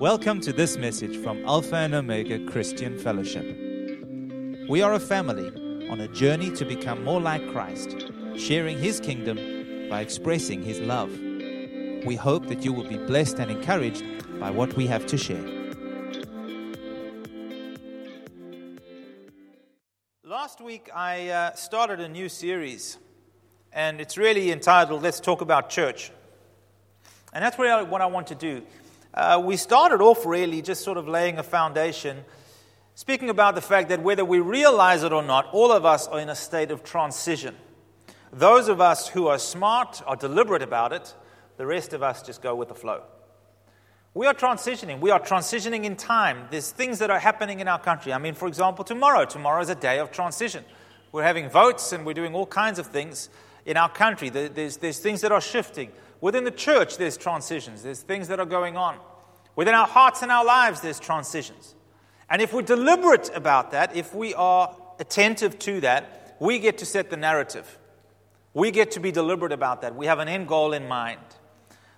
Welcome to this message from Alpha and Omega Christian Fellowship. We are a family on a journey to become more like Christ, sharing His kingdom by expressing His love. We hope that you will be blessed and encouraged by what we have to share. Last week, I uh, started a new series, and it's really entitled Let's Talk About Church. And that's really what I want to do. Uh, we started off really just sort of laying a foundation, speaking about the fact that whether we realize it or not, all of us are in a state of transition. Those of us who are smart are deliberate about it, the rest of us just go with the flow. We are transitioning. We are transitioning in time. There's things that are happening in our country. I mean, for example, tomorrow. Tomorrow is a day of transition. We're having votes and we're doing all kinds of things in our country. There's, there's things that are shifting. Within the church, there's transitions, there's things that are going on. Within our hearts and our lives, there's transitions. And if we're deliberate about that, if we are attentive to that, we get to set the narrative. We get to be deliberate about that. We have an end goal in mind,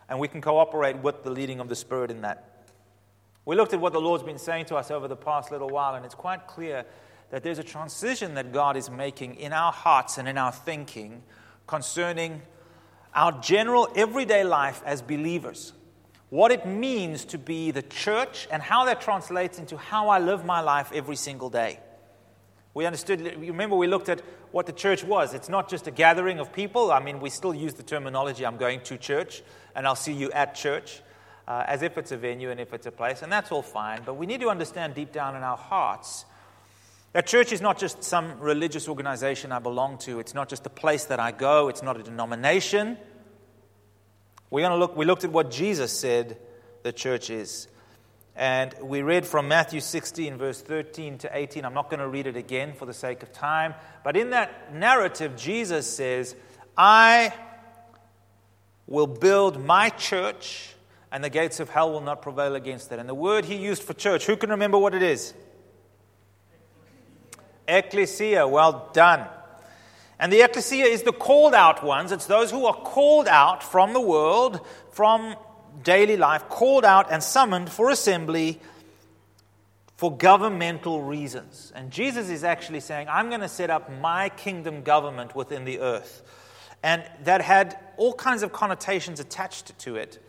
and we can cooperate with the leading of the Spirit in that. We looked at what the Lord's been saying to us over the past little while, and it's quite clear that there's a transition that God is making in our hearts and in our thinking concerning our general everyday life as believers, what it means to be the church, and how that translates into how I live my life every single day. We understood, remember, we looked at what the church was. It's not just a gathering of people. I mean, we still use the terminology I'm going to church and I'll see you at church uh, as if it's a venue and if it's a place, and that's all fine. But we need to understand deep down in our hearts that church is not just some religious organization I belong to, it's not just a place that I go, it's not a denomination. We're going to look, we looked at what Jesus said the church is. And we read from Matthew 16, verse 13 to 18. I'm not going to read it again for the sake of time. But in that narrative, Jesus says, I will build my church, and the gates of hell will not prevail against it. And the word he used for church, who can remember what it is? Ecclesia. Well done. And the ecclesia is the called out ones. It's those who are called out from the world, from daily life, called out and summoned for assembly for governmental reasons. And Jesus is actually saying, I'm going to set up my kingdom government within the earth. And that had all kinds of connotations attached to it.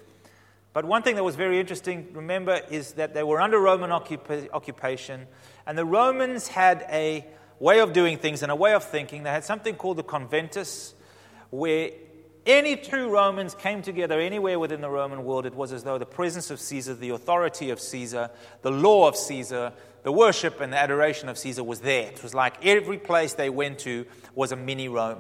But one thing that was very interesting, remember, is that they were under Roman occupa- occupation, and the Romans had a way of doing things and a way of thinking. They had something called the conventus, where any two Romans came together anywhere within the Roman world, it was as though the presence of Caesar, the authority of Caesar, the law of Caesar, the worship and the adoration of Caesar was there. It was like every place they went to was a mini Rome.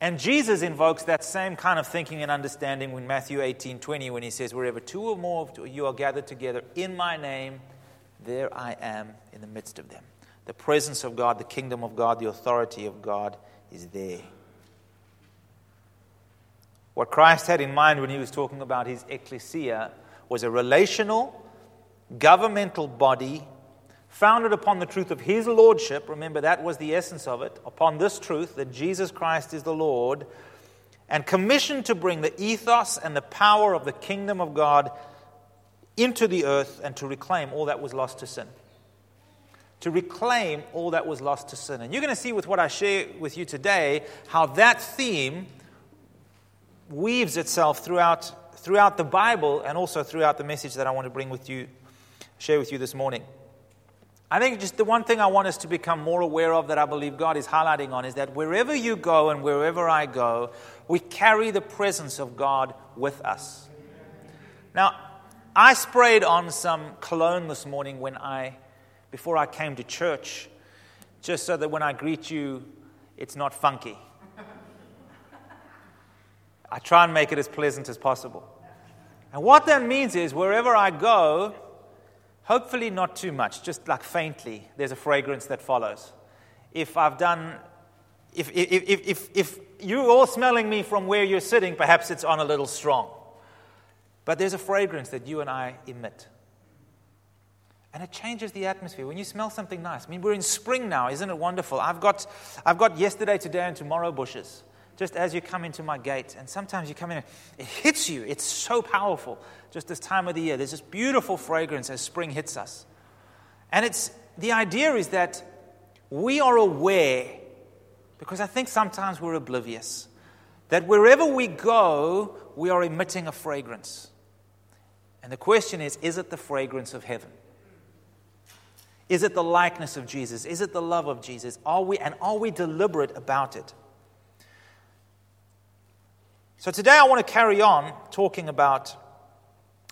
And Jesus invokes that same kind of thinking and understanding in Matthew 18 20 when he says, Wherever two or more of you are gathered together in my name, there I am in the midst of them. The presence of God, the kingdom of God, the authority of God is there. What Christ had in mind when he was talking about his ecclesia was a relational, governmental body founded upon the truth of his lordship. Remember, that was the essence of it. Upon this truth that Jesus Christ is the Lord, and commissioned to bring the ethos and the power of the kingdom of God into the earth and to reclaim all that was lost to sin to reclaim all that was lost to sin. And you're going to see with what I share with you today how that theme weaves itself throughout, throughout the Bible and also throughout the message that I want to bring with you, share with you this morning. I think just the one thing I want us to become more aware of that I believe God is highlighting on is that wherever you go and wherever I go, we carry the presence of God with us. Now, I sprayed on some cologne this morning when I before I came to church, just so that when I greet you, it's not funky. I try and make it as pleasant as possible. And what that means is wherever I go, hopefully not too much, just like faintly, there's a fragrance that follows. If I've done, if, if, if, if, if you're all smelling me from where you're sitting, perhaps it's on a little strong. But there's a fragrance that you and I emit. And it changes the atmosphere. When you smell something nice, I mean, we're in spring now, isn't it wonderful? I've got, I've got yesterday, today, and tomorrow bushes. just as you come into my gate. And sometimes you come in, it hits you. It's so powerful. Just this time of the year, there's this beautiful fragrance as spring hits us. And it's the idea is that we are aware, because I think sometimes we're oblivious, that wherever we go, we are emitting a fragrance. And the question is is it the fragrance of heaven? Is it the likeness of Jesus? Is it the love of Jesus? Are we, and are we deliberate about it? So today I want to carry on talking about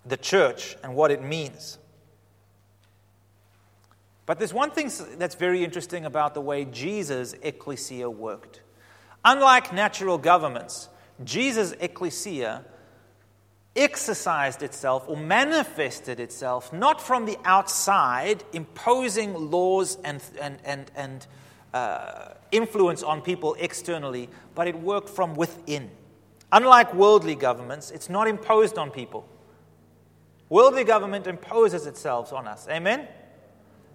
the church and what it means. But there's one thing that's very interesting about the way Jesus' ecclesia worked. Unlike natural governments, Jesus' ecclesia exercised itself or manifested itself not from the outside, imposing laws and, and, and, and uh, influence on people externally, but it worked from within. Unlike worldly governments, it's not imposed on people. Worldly government imposes itself on us. Amen?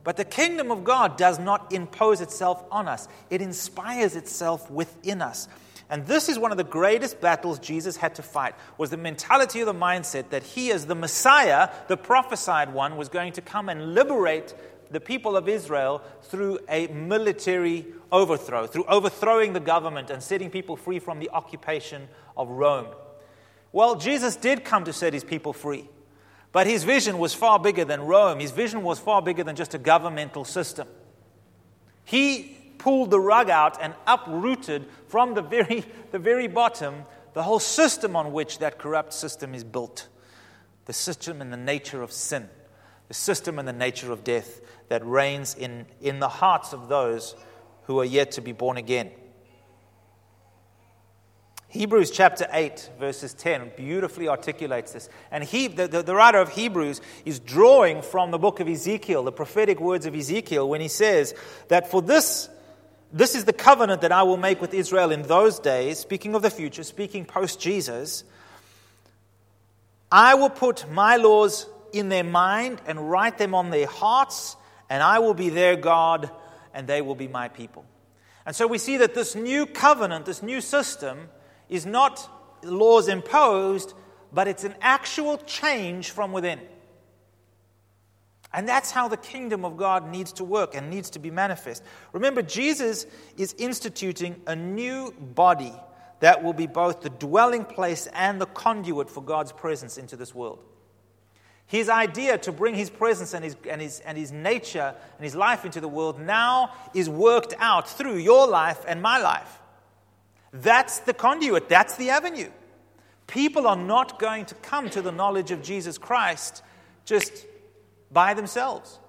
But the kingdom of God does not impose itself on us, it inspires itself within us. And this is one of the greatest battles Jesus had to fight was the mentality of the mindset that he as the Messiah, the prophesied one, was going to come and liberate the people of Israel through a military overthrow, through overthrowing the government and setting people free from the occupation of Rome. Well, Jesus did come to set his people free, but his vision was far bigger than Rome. His vision was far bigger than just a governmental system. He pulled the rug out and uprooted from the very, the very bottom the whole system on which that corrupt system is built the system and the nature of sin, the system and the nature of death that reigns in, in the hearts of those who are yet to be born again. Hebrews chapter 8, verses 10, beautifully articulates this. And he, the, the, the, writer of Hebrews is drawing from the book of Ezekiel, the prophetic words of Ezekiel, when he says that for this, this is the covenant that I will make with Israel in those days, speaking of the future, speaking post Jesus. I will put my laws in their mind and write them on their hearts, and I will be their God, and they will be my people. And so we see that this new covenant, this new system, is not laws imposed, but it's an actual change from within. And that's how the kingdom of God needs to work and needs to be manifest. Remember, Jesus is instituting a new body that will be both the dwelling place and the conduit for God's presence into this world. His idea to bring his presence and his, and, his, and his nature and his life into the world now is worked out through your life and my life. That's the conduit, that's the avenue. People are not going to come to the knowledge of Jesus Christ just by themselves.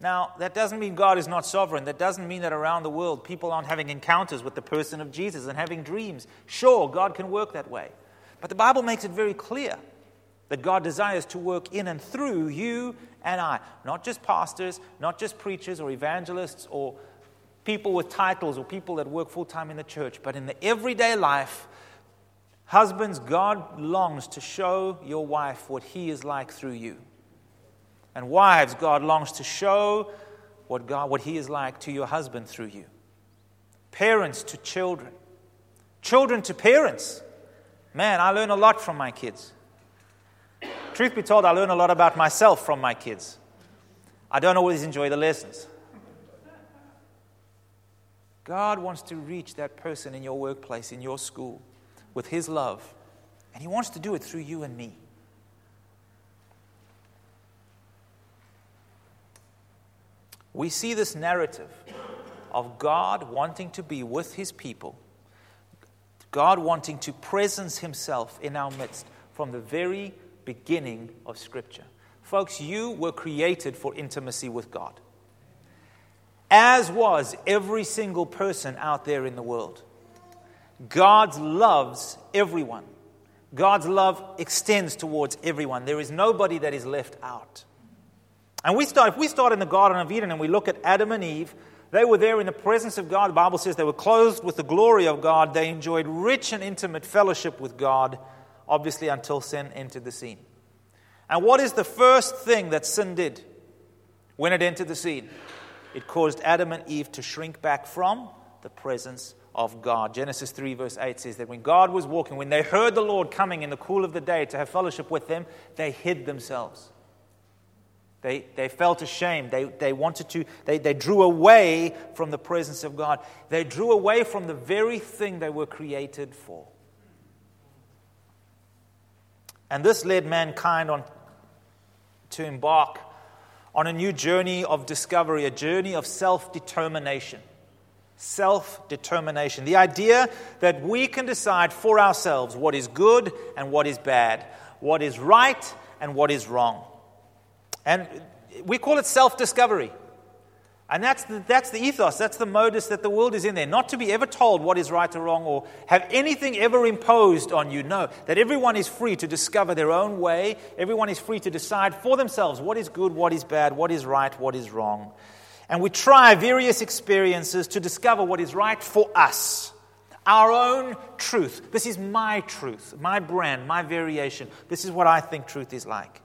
Now, that doesn't mean God is not sovereign. That doesn't mean that around the world people aren't having encounters with the person of Jesus and having dreams. Sure, God can work that way. But the Bible makes it very clear that God desires to work in and through you and I. Not just pastors, not just preachers or evangelists or people with titles or people that work full time in the church, but in the everyday life, husbands, God longs to show your wife what He is like through you. And wives, God longs to show what, God, what He is like to your husband through you. Parents to children, children to parents. Man, I learn a lot from my kids. Truth be told, I learn a lot about myself from my kids. I don't always enjoy the lessons. God wants to reach that person in your workplace, in your school, with His love. And He wants to do it through you and me. We see this narrative of God wanting to be with His people, God wanting to presence Himself in our midst from the very beginning of Scripture. Folks, you were created for intimacy with God as was every single person out there in the world. God loves everyone. God's love extends towards everyone. There is nobody that is left out. And we start, if we start in the Garden of Eden and we look at Adam and Eve, they were there in the presence of God. The Bible says they were clothed with the glory of God. They enjoyed rich and intimate fellowship with God, obviously, until sin entered the scene. And what is the first thing that sin did when it entered the scene? it caused Adam and Eve to shrink back from the presence of God. Genesis 3, verse 8 says that when God was walking, when they heard the Lord coming in the cool of the day to have fellowship with them, they hid themselves. They, they felt ashamed. They, they wanted to, they, they drew away from the presence of God. They drew away from the very thing they were created for. And this led mankind on to embark on a new journey of discovery, a journey of self determination. Self determination. The idea that we can decide for ourselves what is good and what is bad, what is right and what is wrong. And we call it self discovery. And that's the, that's the ethos, that's the modus that the world is in there. Not to be ever told what is right or wrong or have anything ever imposed on you. No, that everyone is free to discover their own way. Everyone is free to decide for themselves what is good, what is bad, what is right, what is wrong. And we try various experiences to discover what is right for us. Our own truth. This is my truth, my brand, my variation. This is what I think truth is like.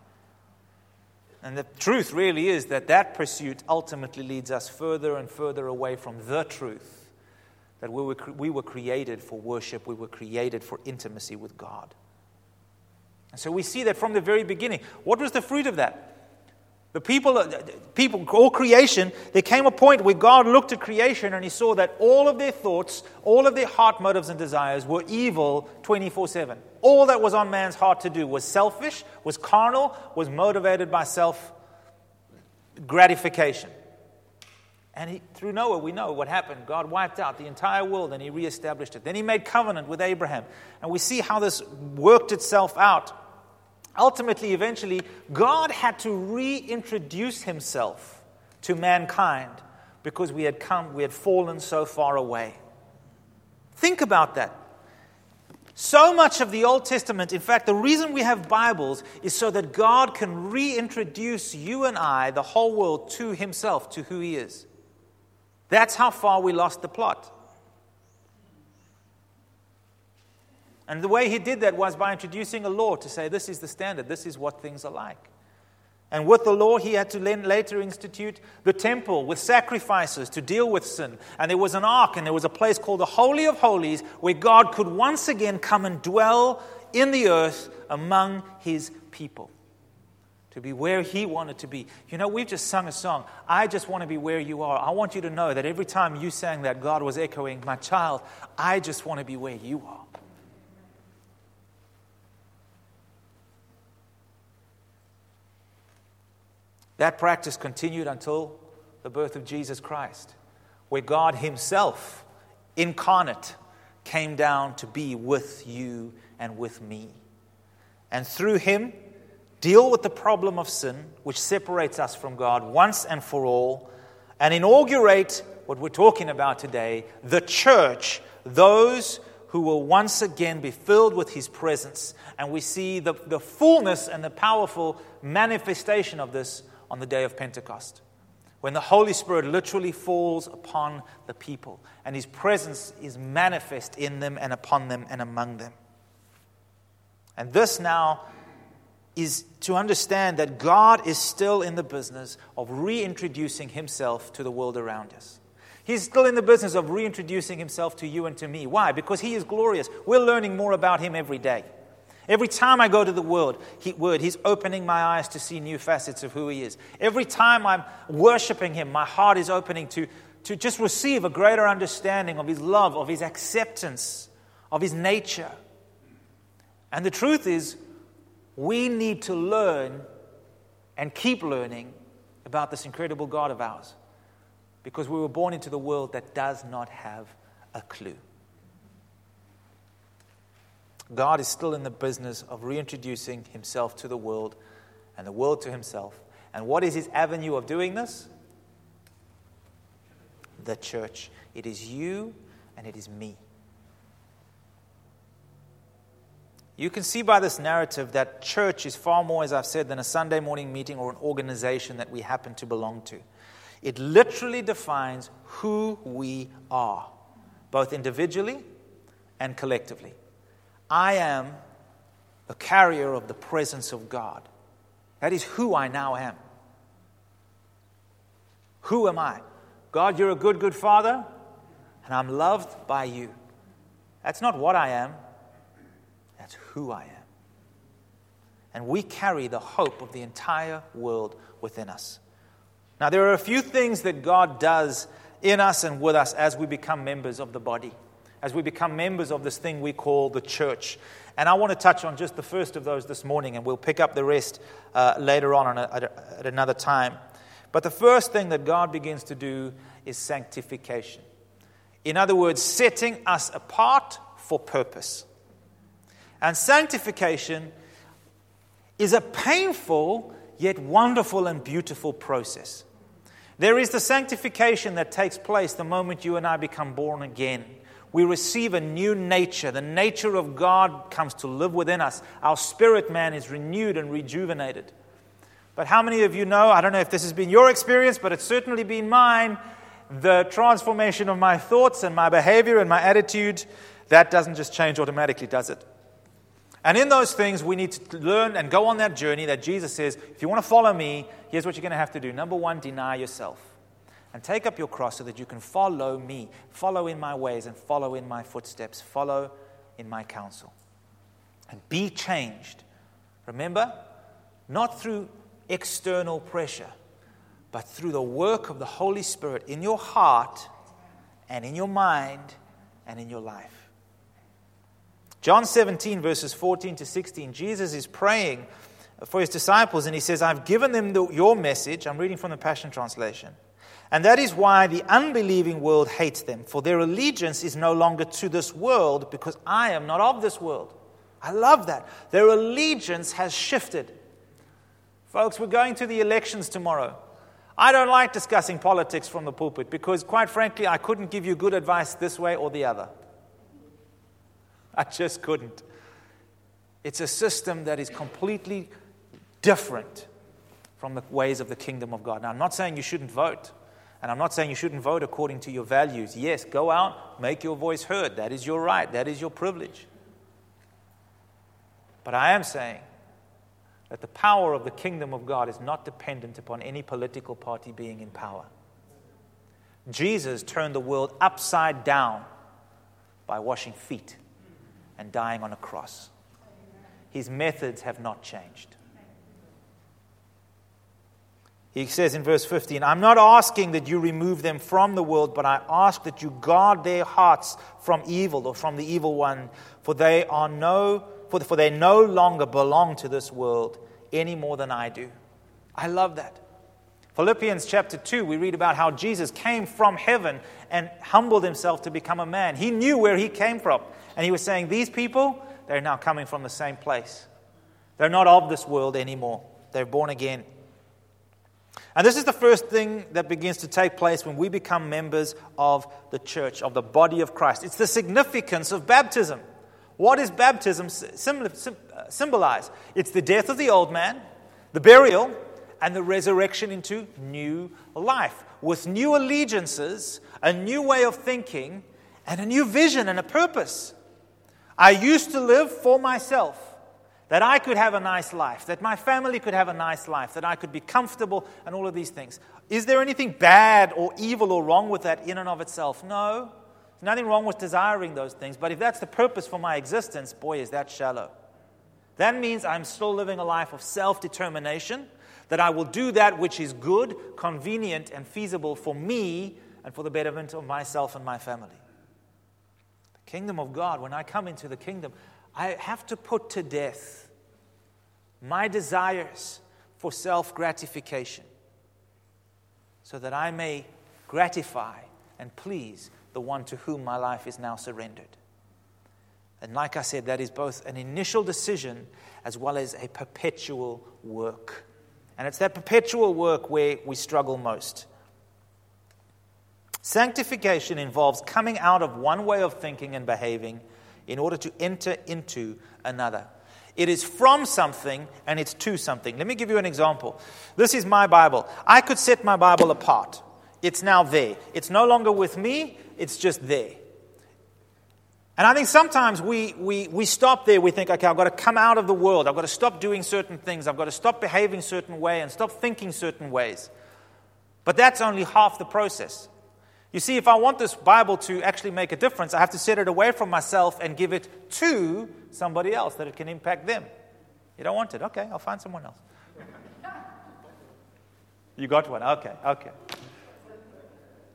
And the truth really is that that pursuit ultimately leads us further and further away from the truth that we were, we were created for worship, we were created for intimacy with God. And so we see that from the very beginning. What was the fruit of that? The people, uh, people, all creation, there came a point where God looked at creation and he saw that all of their thoughts, all of their heart motives and desires were evil 24 7. All that was on man's heart to do was selfish, was carnal, was motivated by self gratification. And he, through Noah, we know what happened. God wiped out the entire world and he reestablished it. Then he made covenant with Abraham. And we see how this worked itself out ultimately, eventually, God had to reintroduce himself to mankind because we had come, we had fallen so far away. Think about that. So much of the Old Testament, in fact, the reason we have Bibles is so that God can reintroduce you and I, the whole world, to Himself, to who He is. That's how far we lost the plot. And the way he did that was by introducing a law to say, this is the standard, this is what things are like. And with the law, he had to later institute the temple with sacrifices to deal with sin. And there was an ark, and there was a place called the Holy of Holies where God could once again come and dwell in the earth among his people. To be where he wanted to be. You know, we've just sung a song. I just want to be where you are. I want you to know that every time you sang that, God was echoing, My child, I just want to be where you are. That practice continued until the birth of Jesus Christ, where God Himself, incarnate, came down to be with you and with me. And through Him, deal with the problem of sin, which separates us from God once and for all, and inaugurate what we're talking about today the church, those who will once again be filled with His presence. And we see the, the fullness and the powerful manifestation of this on the day of Pentecost, when the Holy Spirit literally falls upon the people and his presence is manifest in them and upon them and among them. And this now is to understand that God is still in the business of reintroducing himself to the world around us. He's still in the business of reintroducing himself to you and to me. Why? Because he is glorious. We're learning more about him every day. Every time I go to the world, he, word, He's opening my eyes to see new facets of who He is. Every time I'm worshiping Him, my heart is opening to, to just receive a greater understanding of His love, of His acceptance, of His nature. And the truth is, we need to learn and keep learning about this incredible God of ours because we were born into the world that does not have a clue. God is still in the business of reintroducing himself to the world and the world to himself. And what is his avenue of doing this? The church. It is you and it is me. You can see by this narrative that church is far more, as I've said, than a Sunday morning meeting or an organization that we happen to belong to. It literally defines who we are, both individually and collectively. I am a carrier of the presence of God. That is who I now am. Who am I? God, you're a good, good father. and I'm loved by you. That's not what I am, that's who I am. And we carry the hope of the entire world within us. Now, there are a few things that God does in us and with us as we become members of the body, as we become members of this thing we call the church. And I want to touch on just the first of those this morning, and we'll pick up the rest uh, later on at, at another time. But the first thing that God begins to do is sanctification. In other words, setting us apart for purpose. And sanctification is a painful yet wonderful and beautiful process. There is the sanctification that takes place the moment you and I become born again. We receive a new nature. The nature of God comes to live within us. Our spirit man is renewed and rejuvenated. But how many of you know? I don't know if this has been your experience, but it's certainly been mine. The transformation of my thoughts and my behavior and my attitude, that doesn't just change automatically, does it? And in those things, we need to learn and go on that journey that Jesus says, if you want to follow me, here's what you're going to have to do. Number one, deny yourself and take up your cross so that you can follow me, follow in my ways, and follow in my footsteps, follow in my counsel. And be changed. Remember, not through external pressure, but through the work of the Holy Spirit in your heart and in your mind and in your life. John 17, verses 14 to 16, Jesus is praying for his disciples and he says, I've given them the, your message. I'm reading from the Passion Translation. And that is why the unbelieving world hates them, for their allegiance is no longer to this world because I am not of this world. I love that. Their allegiance has shifted. Folks, we're going to the elections tomorrow. I don't like discussing politics from the pulpit because, quite frankly, I couldn't give you good advice this way or the other. I just couldn't. It's a system that is completely different from the ways of the kingdom of God. Now, I'm not saying you shouldn't vote, and I'm not saying you shouldn't vote according to your values. Yes, go out, make your voice heard. That is your right, that is your privilege. But I am saying that the power of the kingdom of God is not dependent upon any political party being in power. Jesus turned the world upside down by washing feet and dying on a cross. His methods have not changed. He says in verse 15, I'm not asking that you remove them from the world, but I ask that you guard their hearts from evil or from the evil one, for they are no for, for they no longer belong to this world any more than I do. I love that. Philippians chapter 2, we read about how Jesus came from heaven and humbled himself to become a man. He knew where he came from. And he was saying, These people, they're now coming from the same place. They're not of this world anymore, they're born again. And this is the first thing that begins to take place when we become members of the church, of the body of Christ. It's the significance of baptism. What does baptism uh, symbolize? It's the death of the old man, the burial, and the resurrection into new life with new allegiances, a new way of thinking, and a new vision and a purpose. I used to live for myself, that I could have a nice life, that my family could have a nice life, that I could be comfortable, and all of these things. Is there anything bad or evil or wrong with that in and of itself? No. There's nothing wrong with desiring those things, but if that's the purpose for my existence, boy, is that shallow. That means I'm still living a life of self determination, that I will do that which is good, convenient, and feasible for me and for the betterment of myself and my family. The kingdom of God, when I come into the kingdom, I have to put to death my desires for self gratification so that I may gratify and please the one to whom my life is now surrendered. And like I said, that is both an initial decision as well as a perpetual work. And it's that perpetual work where we struggle most. Sanctification involves coming out of one way of thinking and behaving in order to enter into another. It is from something and it's to something. Let me give you an example. This is my Bible. I could set my Bible apart. It's now there. It's no longer with me, it's just there. And I think sometimes we, we, we stop there. We think, okay, I've got to come out of the world. I've got to stop doing certain things. I've got to stop behaving certain way and stop thinking certain ways. But that's only half the process. You see, if I want this Bible to actually make a difference, I have to set it away from myself and give it to somebody else that it can impact them. You don't want it? Okay, I'll find someone else. You got one? Okay, okay.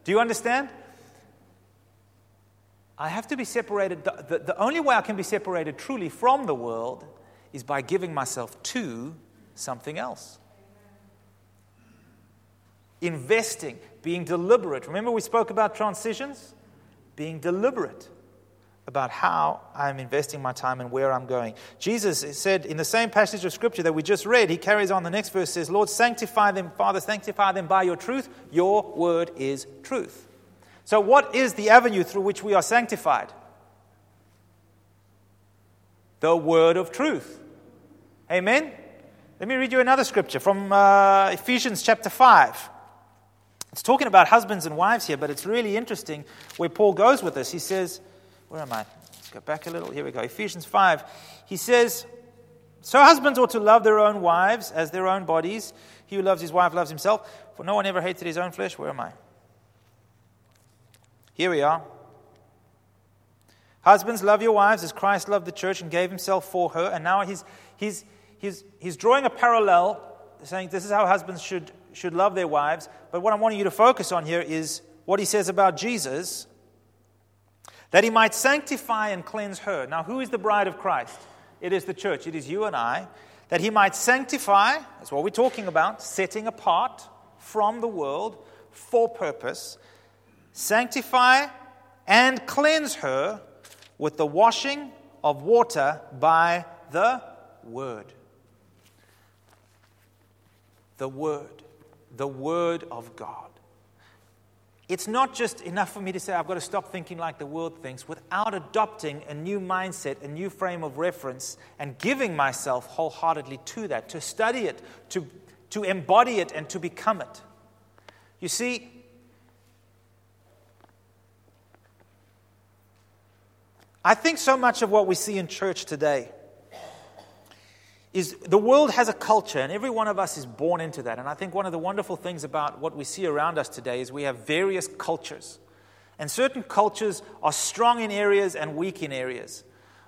Do you understand? I have to be separated. The, the, the, only way I can be separated truly from the world is by giving myself to something else investing, being deliberate. Remember, we spoke about transitions? Being deliberate about how I'm investing my time and where I'm going. Jesus said in the same passage of scripture that we just read, he carries on the next verse says, Lord, sanctify them, Father, sanctify them by your truth. Your word is truth. So, what is the avenue through which we are sanctified? The word of truth. Amen? Let me read you another scripture from uh, Ephesians chapter 5. It's talking about husbands and wives here, but it's really interesting where Paul goes with this. He says, Where am I? Let's go back a little. Here we go. Ephesians 5. He says, So husbands ought to love their own wives as their own bodies. He who loves his wife loves himself, for no one ever hated his own flesh. Where am I? Here we are. Husbands, love your wives as Christ loved the church and gave himself for her. And now he's, he's, he's, he's drawing a parallel, saying this is how husbands should should love their wives. But what I'm wanting you to focus on here is what he says about Jesus that he might sanctify and cleanse her. Now, who is the bride of Christ? It is the church, it is you and I. That he might sanctify, that's what we're talking about, setting apart from the world for purpose. Sanctify and cleanse her with the washing of water by the word. The word the Word of God. It's not just enough for me to say, I've got to stop thinking like the world thinks, without adopting a new mindset, a new frame of reference, and giving myself wholeheartedly to that, to study it, to, to embody it, and to become it. You see, I think so much of what we see in church today is the world has a culture, and every one of us is born into that. And I think one of the wonderful things about what we see around us today is we have various cultures. And certain cultures are strong in areas and weak in areas.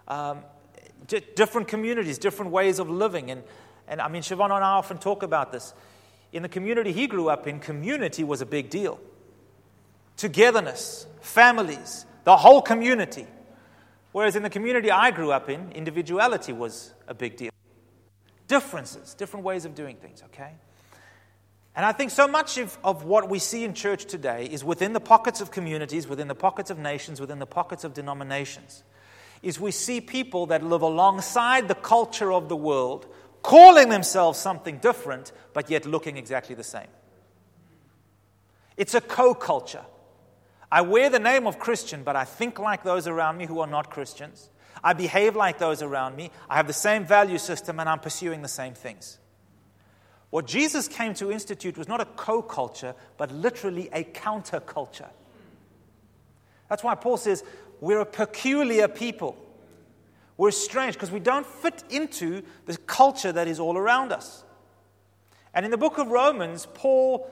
Um, d- different communities, different ways of living. And, and I mean, Siobhan and I often talk about this. In the community he grew up in, community was a big deal. Togetherness, families, the whole community. Whereas in the community I grew up in, individuality was a big deal differences, different ways of doing things, okay? And I think so much of, of what we see in church today is within the pockets of communities, within the pockets of nations, within the pockets of denominations. Is we see people that live alongside the culture of the world, calling themselves something different, but yet looking exactly the same. It's a co culture. I wear the name of Christian, but I think like those around me who are not Christians. I behave like those around me. I have the same value system and I'm pursuing the same things. What Jesus came to institute was not a co culture, but literally a counterculture. That's why Paul says we're a peculiar people. We're strange because we don't fit into the culture that is all around us. And in the book of Romans, Paul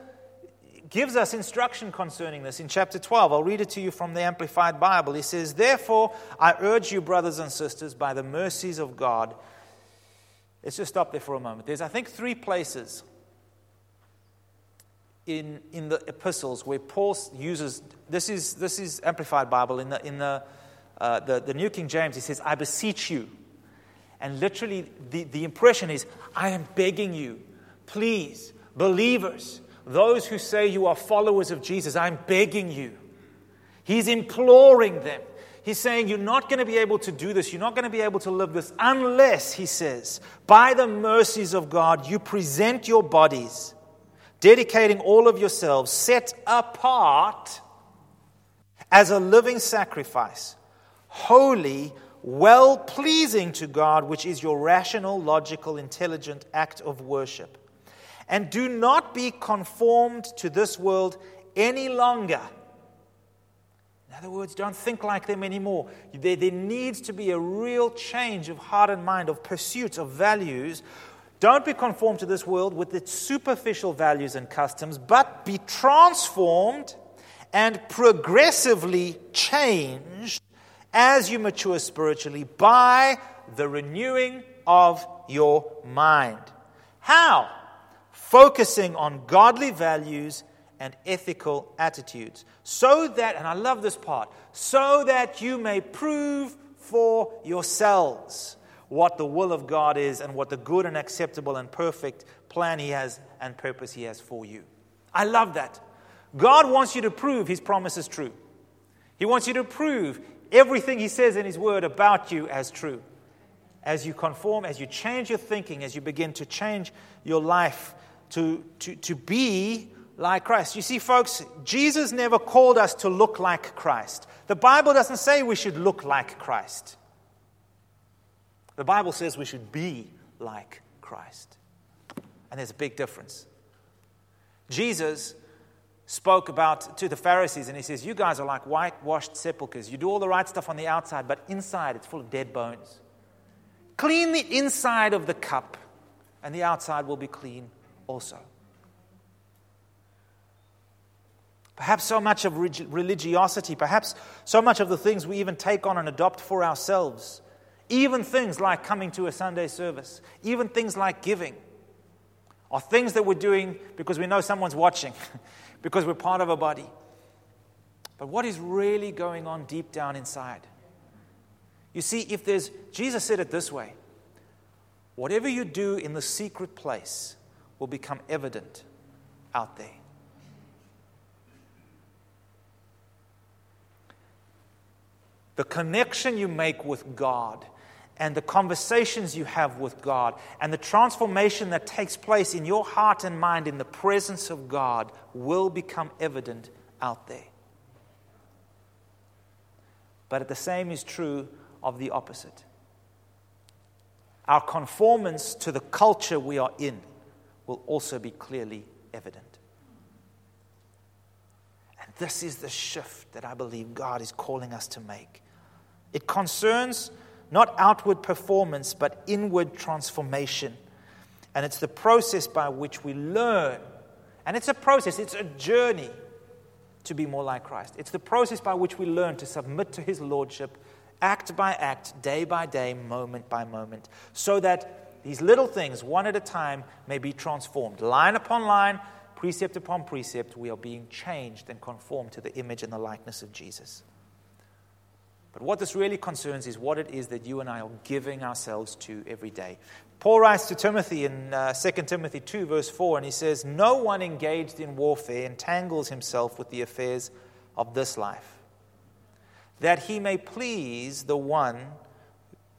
gives us instruction concerning this in chapter 12. I'll read it to you from the Amplified Bible. He says, Therefore, I urge you, brothers and sisters, by the mercies of God. Let's just stop there for a moment. There's, I think, three places in, in the epistles where Paul uses this is, this is Amplified Bible. In, the, in the, uh, the, the New King James, he says, I beseech you. And literally, the, the impression is, I am begging you, please, believers, those who say you are followers of Jesus, I'm begging you. He's imploring them. He's saying, You're not going to be able to do this. You're not going to be able to live this unless, he says, by the mercies of God, you present your bodies, dedicating all of yourselves, set apart as a living sacrifice, holy, well pleasing to God, which is your rational, logical, intelligent act of worship. And do not be conformed to this world any longer. In other words, don't think like them anymore. There, there needs to be a real change of heart and mind, of pursuit, of values. Don't be conformed to this world with its superficial values and customs, but be transformed and progressively changed as you mature spiritually by the renewing of your mind. How? Focusing on godly values and ethical attitudes. So that, and I love this part, so that you may prove for yourselves what the will of God is and what the good and acceptable and perfect plan He has and purpose He has for you. I love that. God wants you to prove His promise is true. He wants you to prove everything He says in His Word about you as true. As you conform, as you change your thinking, as you begin to change your life to, to, to be like Christ. You see, folks, Jesus never called us to look like Christ. The Bible doesn't say we should look like Christ. The Bible says we should be like Christ. And there's a big difference. Jesus spoke about to the Pharisees and he says, You guys are like whitewashed sepulchres. You do all the right stuff on the outside, but inside it's full of dead bones. Clean the inside of the cup, and the outside will be clean also. Perhaps so much of religiosity, perhaps so much of the things we even take on and adopt for ourselves, even things like coming to a Sunday service, even things like giving, are things that we're doing because we know someone's watching, because we're part of a body. But what is really going on deep down inside? You see, if there's, Jesus said it this way whatever you do in the secret place will become evident out there. The connection you make with God and the conversations you have with God and the transformation that takes place in your heart and mind in the presence of God will become evident out there. But the same is true of the opposite. Our conformance to the culture we are in will also be clearly evident. And this is the shift that I believe God is calling us to make. It concerns not outward performance, but inward transformation. And it's the process by which we learn. And it's a process, it's a journey to be more like Christ. It's the process by which we learn to submit to His Lordship act by act, day by day, moment by moment, so that these little things, one at a time, may be transformed. Line upon line, precept upon precept, we are being changed and conformed to the image and the likeness of Jesus. But what this really concerns is what it is that you and I are giving ourselves to every day. Paul writes to Timothy in uh, 2 Timothy 2, verse 4, and he says, No one engaged in warfare entangles himself with the affairs of this life that he may please the one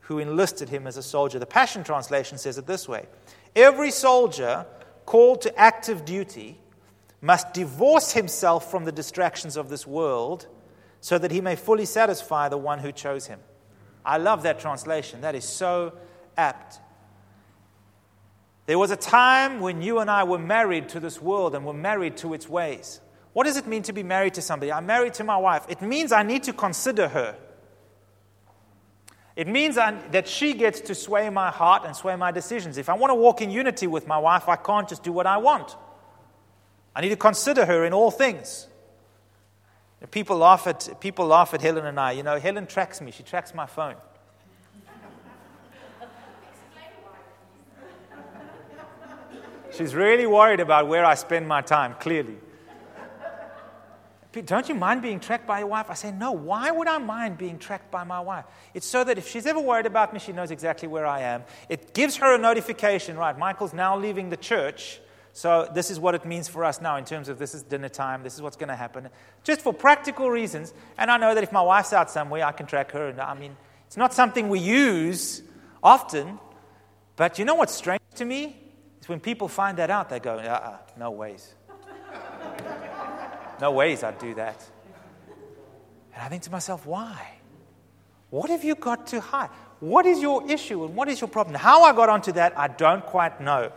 who enlisted him as a soldier. The Passion Translation says it this way Every soldier called to active duty must divorce himself from the distractions of this world so that he may fully satisfy the one who chose him. I love that translation. That is so apt. There was a time when you and I were married to this world and were married to its ways. What does it mean to be married to somebody? I'm married to my wife. It means I need to consider her. It means I, that she gets to sway my heart and sway my decisions. If I want to walk in unity with my wife, I can't just do what I want. I need to consider her in all things. People laugh at, people laugh at Helen and I. You know, Helen tracks me, she tracks my phone. She's really worried about where I spend my time, clearly. Don't you mind being tracked by your wife? I say, No, why would I mind being tracked by my wife? It's so that if she's ever worried about me, she knows exactly where I am. It gives her a notification, right? Michael's now leaving the church. So this is what it means for us now in terms of this is dinner time, this is what's going to happen. Just for practical reasons. And I know that if my wife's out somewhere, I can track her. And I mean, it's not something we use often. But you know what's strange to me? Is when people find that out, they go, uh uh, no ways. No ways I'd do that. And I think to myself, why? What have you got to hide? What is your issue and what is your problem? How I got onto that, I don't quite know.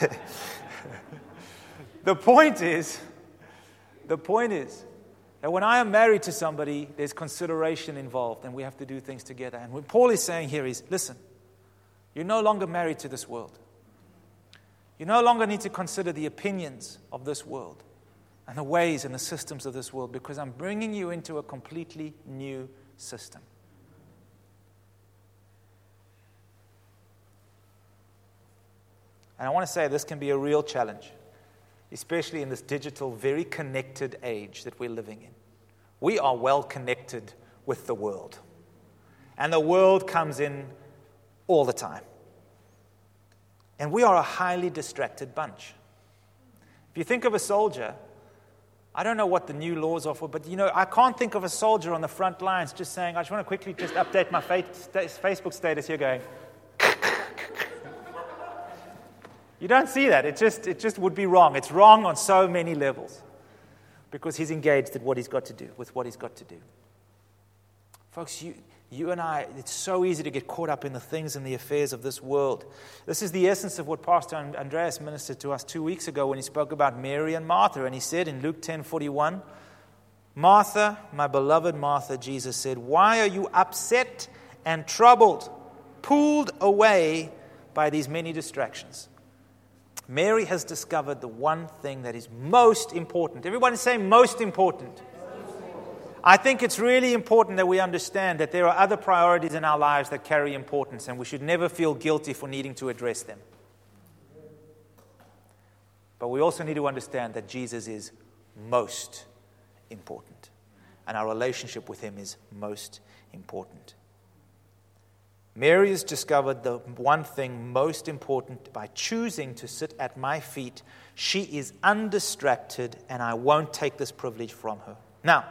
the point is, the point is that when I am married to somebody, there's consideration involved and we have to do things together. And what Paul is saying here is listen, you're no longer married to this world. You no longer need to consider the opinions of this world. and the ways and the systems of this world because I'm bringing you into a completely new system. And I want to say this can be a real challenge, especially in this digital, very connected age that we're living in. We are well connected with the world, and the world comes in all the time. And we are a highly distracted bunch. If you think of a soldier, I don't know what the new laws are for, but you know, I can't think of a soldier on the front lines just saying, I just want to quickly just update my Facebook status here going. you don't see that. It just, it just would be wrong. It's wrong on so many levels because he's engaged at what he's got to do, with what he's got to do. Folks, you, you and I, it's so easy to get caught up in the things and the affairs of this world. This is the essence of what Pastor Andreas ministered to us two weeks ago when he spoke about Mary and Martha. And he said in Luke 10 41, Martha, my beloved Martha, Jesus said, Why are you upset and troubled, pulled away by these many distractions? Mary has discovered the one thing that is most important. Everyone saying most important. I think it's really important that we understand that there are other priorities in our lives that carry importance, and we should never feel guilty for needing to address them. But we also need to understand that Jesus is most important, and our relationship with Him is most important. Mary has discovered the one thing most important by choosing to sit at my feet. She is undistracted, and I won't take this privilege from her. Now,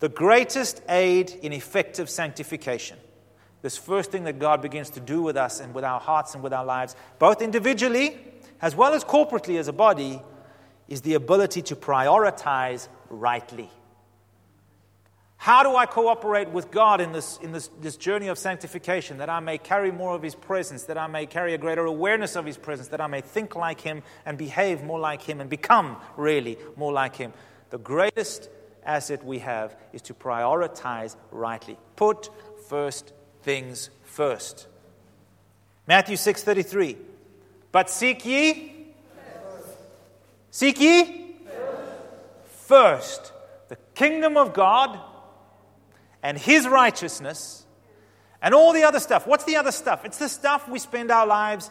the greatest aid in effective sanctification, this first thing that God begins to do with us and with our hearts and with our lives, both individually as well as corporately as a body, is the ability to prioritize rightly. How do I cooperate with God in, this, in this, this journey of sanctification that I may carry more of His presence, that I may carry a greater awareness of His presence, that I may think like Him and behave more like Him and become really more like Him? The greatest asset we have is to prioritize rightly. Put first things first. Matthew 6:33. But seek ye Seek ye first the kingdom of God and his righteousness and all the other stuff. What's the other stuff? It's the stuff we spend our lives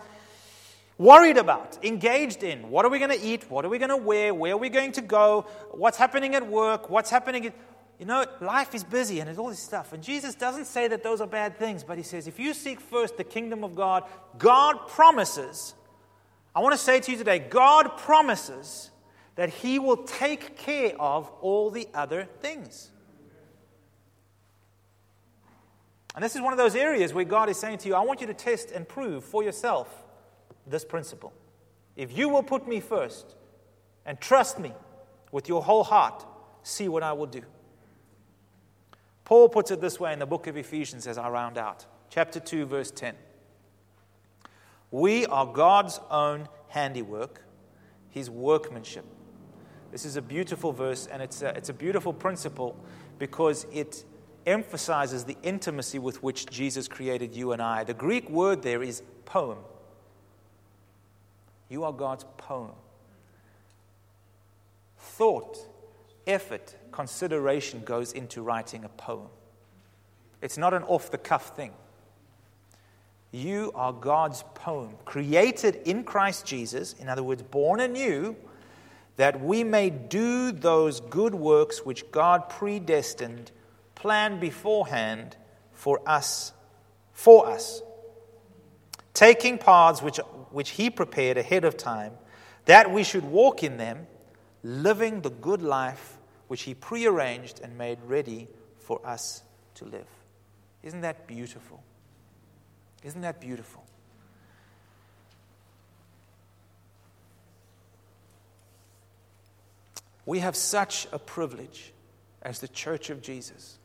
worried about, engaged in. What are we going to eat? What are we going to wear? Where are we going to go? What's happening at work? What's happening at. You know, life is busy and there's all this stuff. And Jesus doesn't say that those are bad things, but he says if you seek first the kingdom of God, God promises. I want to say to you today God promises that he will take care of all the other things. And this is one of those areas where God is saying to you, I want you to test and prove for yourself this principle. If you will put me first and trust me with your whole heart, see what I will do. Paul puts it this way in the book of Ephesians as I round out, chapter 2, verse 10. We are God's own handiwork, his workmanship. This is a beautiful verse, and it's a, it's a beautiful principle because it emphasizes the intimacy with which Jesus created you and I. The Greek word there is poem. You are God's poem. Thought, effort, consideration goes into writing a poem. It's not an off the cuff thing. You are God's poem, created in Christ Jesus, in other words, born anew, that we may do those good works which God predestined, planned beforehand for us, for us, taking paths which which He prepared ahead of time, that we should walk in them, living the good life which He prearranged and made ready for us to live. Isn't that beautiful? Isn't that beautiful? We have such a privilege as the Church of Jesus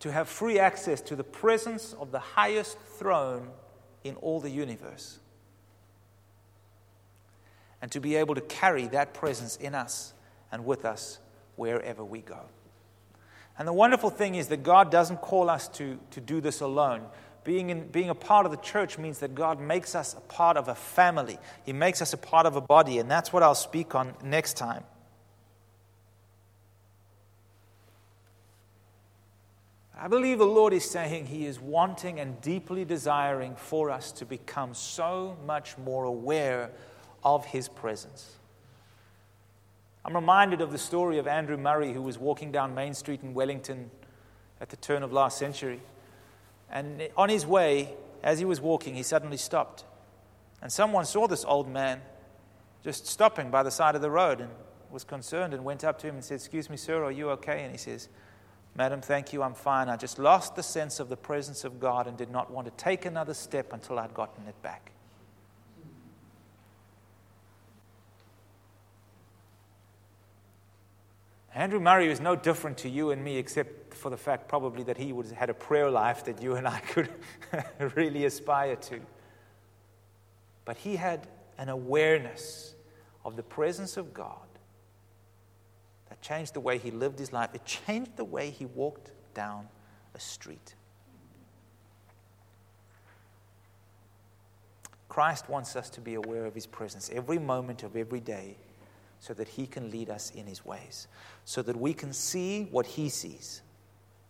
to have free access to the presence of the highest throne in all the universe. And to be able to carry that presence in us and with us wherever we go. And the wonderful thing is that God doesn't call us to, to do this alone. Being, in, being a part of the church means that God makes us a part of a family, He makes us a part of a body, and that's what I'll speak on next time. I believe the Lord is saying He is wanting and deeply desiring for us to become so much more aware of His presence. I'm reminded of the story of Andrew Murray, who was walking down Main Street in Wellington at the turn of last century. And on his way, as he was walking, he suddenly stopped. And someone saw this old man just stopping by the side of the road and was concerned and went up to him and said, Excuse me, sir, are you okay? And he says, Madam, thank you, I'm fine. I just lost the sense of the presence of God and did not want to take another step until I'd gotten it back. Andrew Murray was no different to you and me, except for the fact probably that he have had a prayer life that you and I could really aspire to. But he had an awareness of the presence of God that changed the way he lived his life. It changed the way he walked down a street. Christ wants us to be aware of his presence every moment of every day so that he can lead us in his ways, so that we can see what he sees.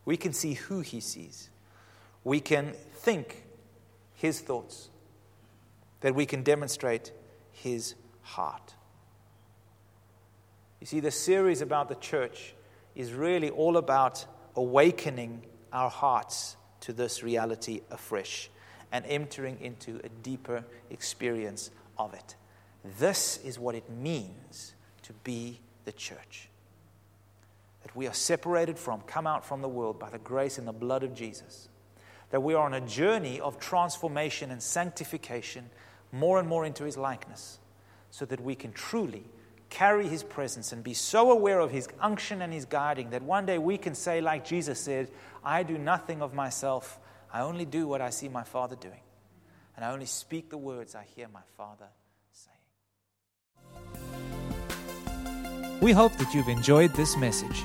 We can see who he sees. We can think his thoughts, that we can demonstrate his heart. You see, the series about the church is really all about awakening our hearts to this reality afresh and entering into a deeper experience of it. This is what it means to be the church. That we are separated from, come out from the world by the grace and the blood of Jesus. That we are on a journey of transformation and sanctification more and more into his likeness so that we can truly carry his presence and be so aware of his unction and his guiding that one day we can say, like Jesus said, I do nothing of myself. I only do what I see my Father doing. And I only speak the words I hear my Father saying. We hope that you've enjoyed this message.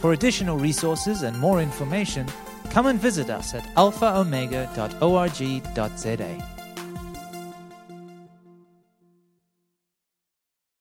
For additional resources and more information, come and visit us at alphaomega.org.za.